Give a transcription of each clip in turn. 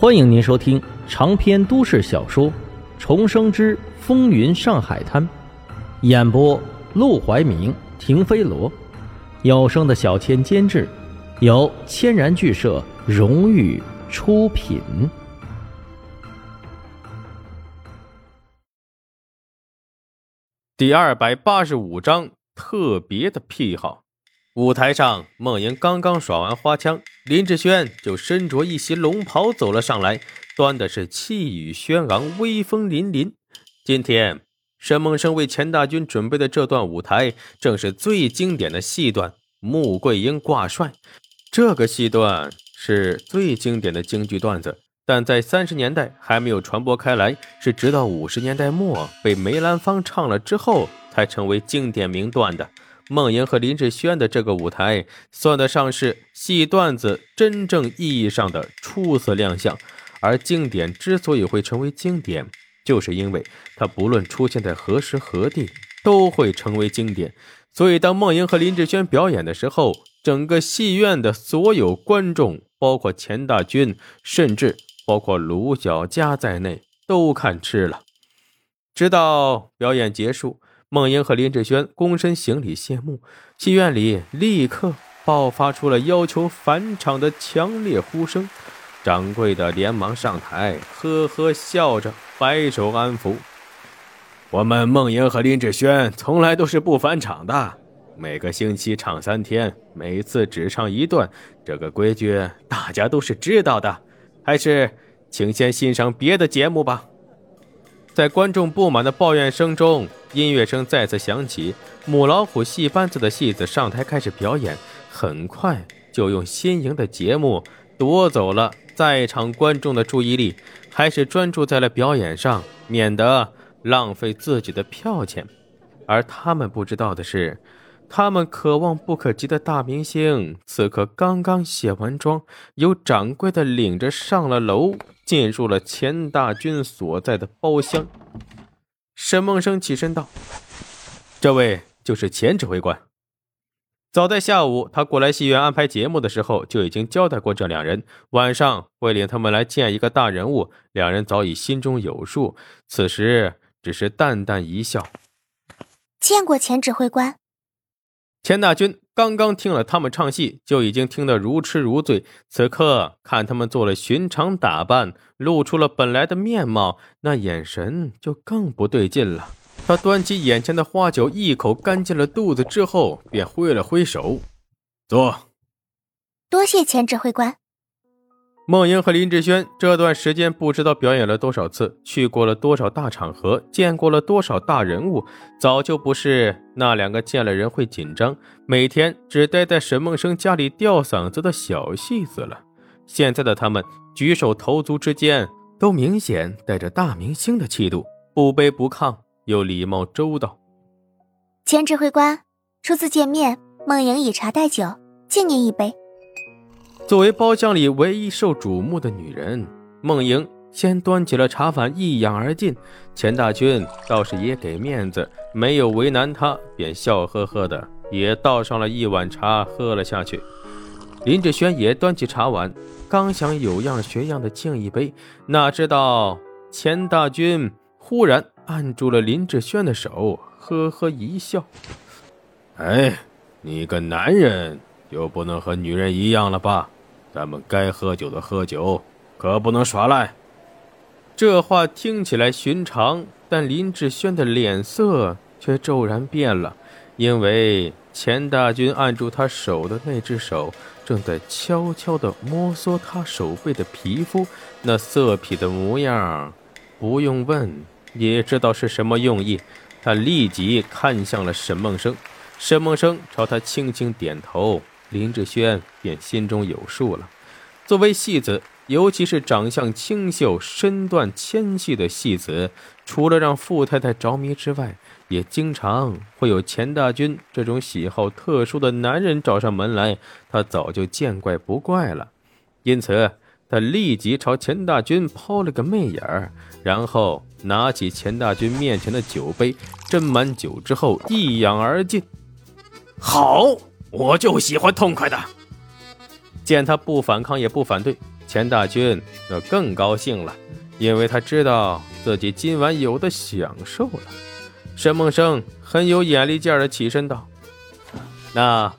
欢迎您收听长篇都市小说《重生之风云上海滩》，演播：陆怀明、停飞罗，有声的小千监制，由千然剧社荣誉出品。第二百八十五章特别的癖好。舞台上，孟莹刚刚耍完花枪，林志轩就身着一袭龙袍走了上来，端的是气宇轩昂、威风凛凛。今天，沈梦生为钱大军准备的这段舞台，正是最经典的戏段——穆桂英挂帅。这个戏段是最经典的京剧段子，但在三十年代还没有传播开来，是直到五十年代末被梅兰芳唱了之后，才成为经典名段的。孟莹和林志炫的这个舞台，算得上是戏段子真正意义上的初次亮相。而经典之所以会成为经典，就是因为它不论出现在何时何地，都会成为经典。所以，当孟莹和林志炫表演的时候，整个戏院的所有观众，包括钱大军，甚至包括卢小佳在内，都看吃了。直到表演结束。孟英和林志轩躬身行礼谢幕，戏院里立刻爆发出了要求返场的强烈呼声。掌柜的连忙上台，呵呵笑着摆手安抚：“我们孟英和林志轩从来都是不返场的，每个星期唱三天，每次只唱一段，这个规矩大家都是知道的。还是请先欣赏别的节目吧。”在观众不满的抱怨声中，音乐声再次响起。母老虎戏班子的戏子上台开始表演，很快就用新颖的节目夺走了在场观众的注意力，还是专注在了表演上，免得浪费自己的票钱。而他们不知道的是。他们可望不可及的大明星，此刻刚刚卸完妆，由掌柜的领着上了楼，进入了钱大军所在的包厢。沈梦生起身道：“这位就是前指挥官。”早在下午，他过来戏院安排节目的时候，就已经交代过这两人，晚上会领他们来见一个大人物。两人早已心中有数，此时只是淡淡一笑：“见过前指挥官。”钱大军刚刚听了他们唱戏，就已经听得如痴如醉。此刻看他们做了寻常打扮，露出了本来的面貌，那眼神就更不对劲了。他端起眼前的花酒，一口干进了肚子之后，便挥了挥手：“坐。”多谢钱指挥官。孟英和林志轩这段时间不知道表演了多少次，去过了多少大场合，见过了多少大人物，早就不是那两个见了人会紧张，每天只待在沈梦生家里吊嗓子的小戏子了。现在的他们举手投足之间都明显带着大明星的气度，不卑不亢又礼貌周到。前指挥官，初次见面，孟莹以茶代酒，敬您一杯。作为包厢里唯一受瞩目的女人，孟莹先端起了茶碗一仰而尽。钱大军倒是也给面子，没有为难她，便笑呵呵的也倒上了一碗茶喝了下去。林志轩也端起茶碗，刚想有样学样的敬一杯，哪知道钱大军忽然按住了林志轩的手，呵呵一笑：“哎，你个男人就不能和女人一样了吧？”咱们该喝酒的喝酒，可不能耍赖。这话听起来寻常，但林志轩的脸色却骤然变了，因为钱大军按住他手的那只手，正在悄悄地摩挲他手背的皮肤，那色痞的模样，不用问也知道是什么用意。他立即看向了沈梦生，沈梦生朝他轻轻点头。林志轩便心中有数了。作为戏子，尤其是长相清秀、身段纤细的戏子，除了让富太太着迷之外，也经常会有钱大军这种喜好特殊的男人找上门来。他早就见怪不怪了，因此他立即朝钱大军抛了个媚眼儿，然后拿起钱大军面前的酒杯，斟满酒之后一仰而尽。好。我就喜欢痛快的。见他不反抗也不反对，钱大军那更高兴了，因为他知道自己今晚有的享受了。沈梦生很有眼力劲儿的起身道：“那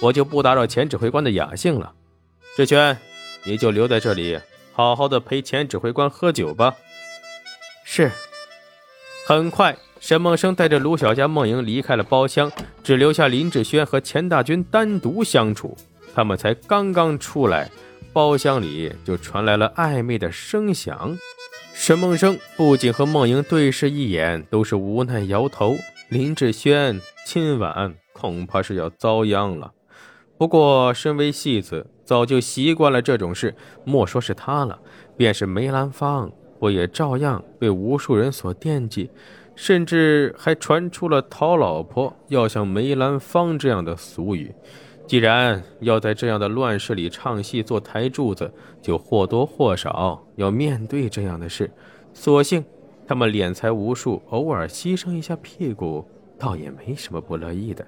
我就不打扰钱指挥官的雅兴了，志轩，你就留在这里，好好的陪钱指挥官喝酒吧。”是。很快，沈梦生带着卢小佳、梦莹离开了包厢，只留下林志轩和钱大军单独相处。他们才刚刚出来。包厢里就传来了暧昧的声响，沈梦生不仅和梦莹对视一眼，都是无奈摇头。林志轩今晚恐怕是要遭殃了。不过，身为戏子，早就习惯了这种事。莫说是他了，便是梅兰芳，不也照样被无数人所惦记？甚至还传出了讨老婆要像梅兰芳这样的俗语。既然要在这样的乱世里唱戏做台柱子，就或多或少要面对这样的事。所幸他们敛财无数，偶尔牺牲一下屁股，倒也没什么不乐意的。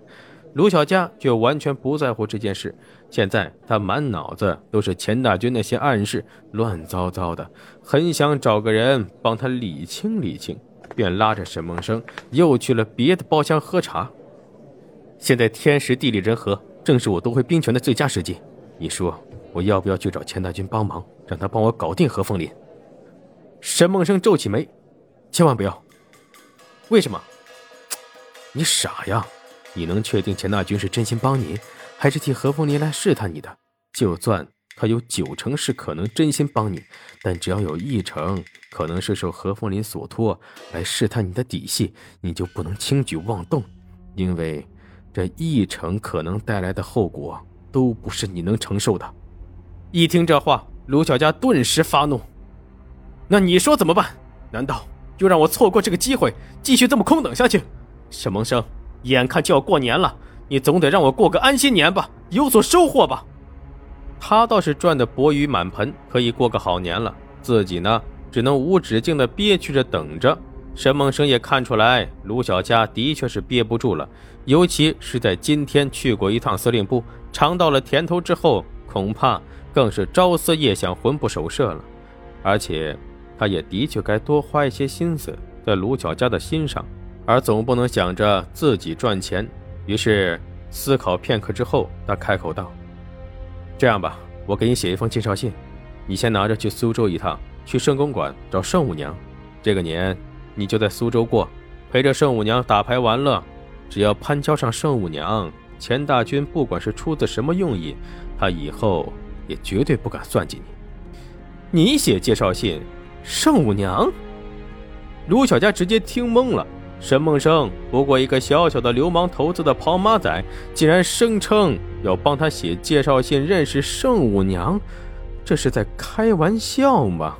卢小佳却完全不在乎这件事。现在他满脑子都是钱大军那些暗示，乱糟糟的，很想找个人帮他理清理清，便拉着沈梦生又去了别的包厢喝茶。现在天时地利人和。正是我夺回兵权的最佳时机，你说我要不要去找钱大军帮忙，让他帮我搞定何凤林？沈梦生皱起眉，千万不要。为什么？你傻呀！你能确定钱大军是真心帮你，还是替何凤林来试探你的？就算他有九成是可能真心帮你，但只要有一成可能是受何凤林所托来试探你的底细，你就不能轻举妄动，因为。这一成可能带来的后果都不是你能承受的。一听这话，卢小佳顿时发怒：“那你说怎么办？难道就让我错过这个机会，继续这么空等下去？”沈梦生，眼看就要过年了，你总得让我过个安心年吧，有所收获吧？他倒是赚得钵盂满盆，可以过个好年了。自己呢，只能无止境的憋屈着等着。沈梦生也看出来，卢小佳的确是憋不住了，尤其是在今天去过一趟司令部，尝到了甜头之后，恐怕更是朝思夜想，魂不守舍了。而且，他也的确该多花一些心思在卢小佳的心上，而总不能想着自己赚钱。于是，思考片刻之后，他开口道：“这样吧，我给你写一封介绍信，你先拿着去苏州一趟，去圣公馆找圣母娘。这个年。”你就在苏州过，陪着圣母娘打牌玩乐。只要攀交上圣母娘，钱大军不管是出自什么用意，他以后也绝对不敢算计你。你写介绍信，圣母娘？卢小佳直接听懵了。沈梦生不过一个小小的流氓头子的跑马仔，竟然声称要帮他写介绍信认识圣武娘，这是在开玩笑吗？